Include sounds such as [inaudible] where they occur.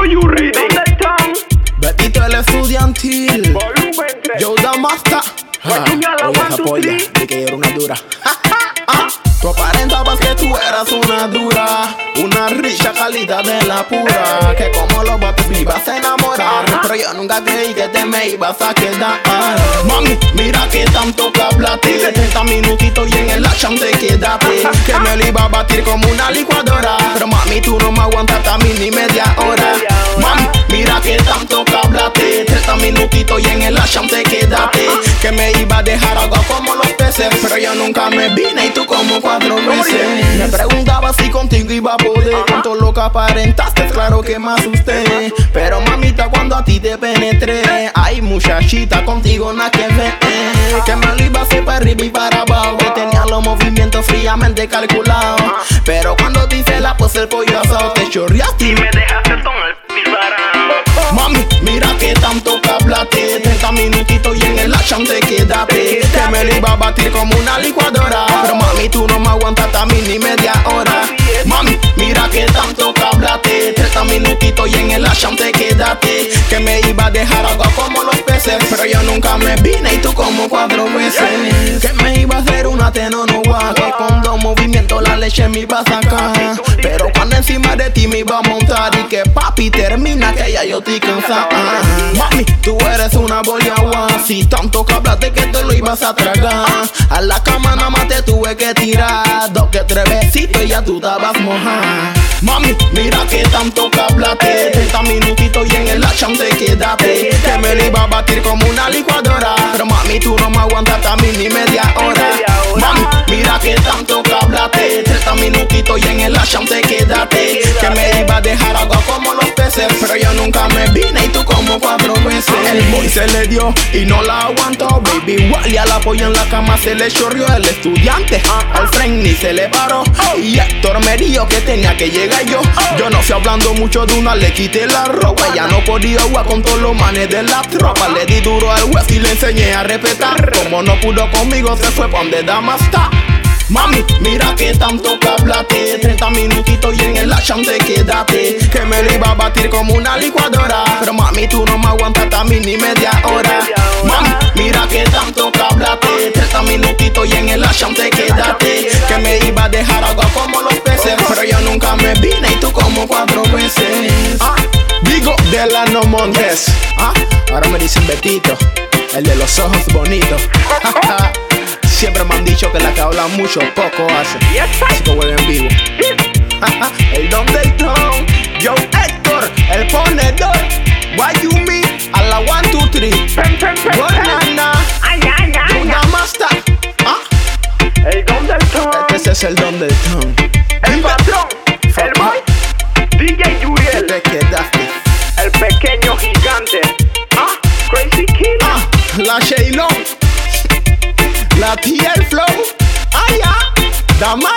Do you read. Betito el estudiantil. Volumen 3. Yo da esa two, polla, three. de que yo era una dura. [laughs] Ah, Tú aparentabas que tú eras una dura, una rica calidad de la pura. Que como los vatos me ibas a enamorar, pero yo nunca creí que te me ibas a quedar. Mami, mira que tanto que hablaste, 30 minutitos y en el action te quedaste. Que me lo iba a batir como una licuadora, pero mami tú no me aguantas a mí ni media hora. Que tanto que hablaste, 30 minutitos y en el action te quedaste. Que me iba a dejar agua como los peces, pero yo nunca me vine y tú como cuatro veces. Me preguntaba si contigo iba a poder, cuánto lo que aparentaste, claro que me asusté. Pero mamita, cuando a ti te penetré, ay muchachita, contigo nada que ver. Que me lo iba a hacer para arriba y para abajo, que tenía los movimientos fríamente calculados. Pero cuando dice la pose el pollo asado, te chorreaste y Me dejaste con el tanto que hablaste 30 minutitos y en el action te quedaste Que me lo iba a batir como una licuadora. Pero mami, tú no me aguantas a mí ni media hora. Mami, mira que tanto que hablaste 30 minutitos y en el action te quedaste Que me iba a dejar agua como los peces. Pero yo nunca me vine y tú como cuatro veces. Que me iba a hacer una tenonoa Que con dos movimientos la leche me iba a sacar. Pero encima de ti me iba a montar Y que papi termina que ya yo estoy cansada Mami, tú eres una agua Si tanto que hablaste que te lo ibas a tragar. A la cama nada más te tuve que tirar Dos que tres besitos y ya tú estabas mojada. Mami, mira que tanto que hablaste 30 minutitos y en el action te quedaste Que me lo iba a batir como una licuadora Pero mami, tú no me aguantas a mí ni media hora. Mami, mira que tanto que hablaste. 30 minutitos y en el action te quedaste Que me iba a dejar agua como los peces Pero yo nunca me vine y tú como cuatro veces. El boy se le dio y no la aguantó. Baby, igual y a la polla en la cama se le chorrió El estudiante al friend ni se le paró que tenía que llegar yo. Yo no sé hablando mucho de una, le quité la ropa. Ya no podía jugar con todos los manes de la tropa. Le di duro al web y le enseñé a respetar. Como no pudo conmigo se fue pa' donde dama está. Mami, mira que tanto que hablaste 30 minutitos y en el action te quedaste Que me lo iba a batir como una licuadora. Pero mami, tú no me aguantas a mí ni media hora. Mami, mira que tanto que hablaste 30 minutitos veces ah, Digo de la no montes ah, Ahora me dicen Betito El de los ojos bonitos [laughs] Siempre me han dicho que la que habla mucho poco hace. Así que vuelven vivo. [laughs] el don del tron. Yo Héctor, el ponedor. What you mean? A la one, two, three. Banana. Una master. Ah, El don del ton. ese es el don del tron. El patrón. El boy. DJ Yuriel. Te quedaste. El pequeño gigante. Ah, Crazy Killer. Ah, la Shailon. La tía el flow. Ah, ya. Dama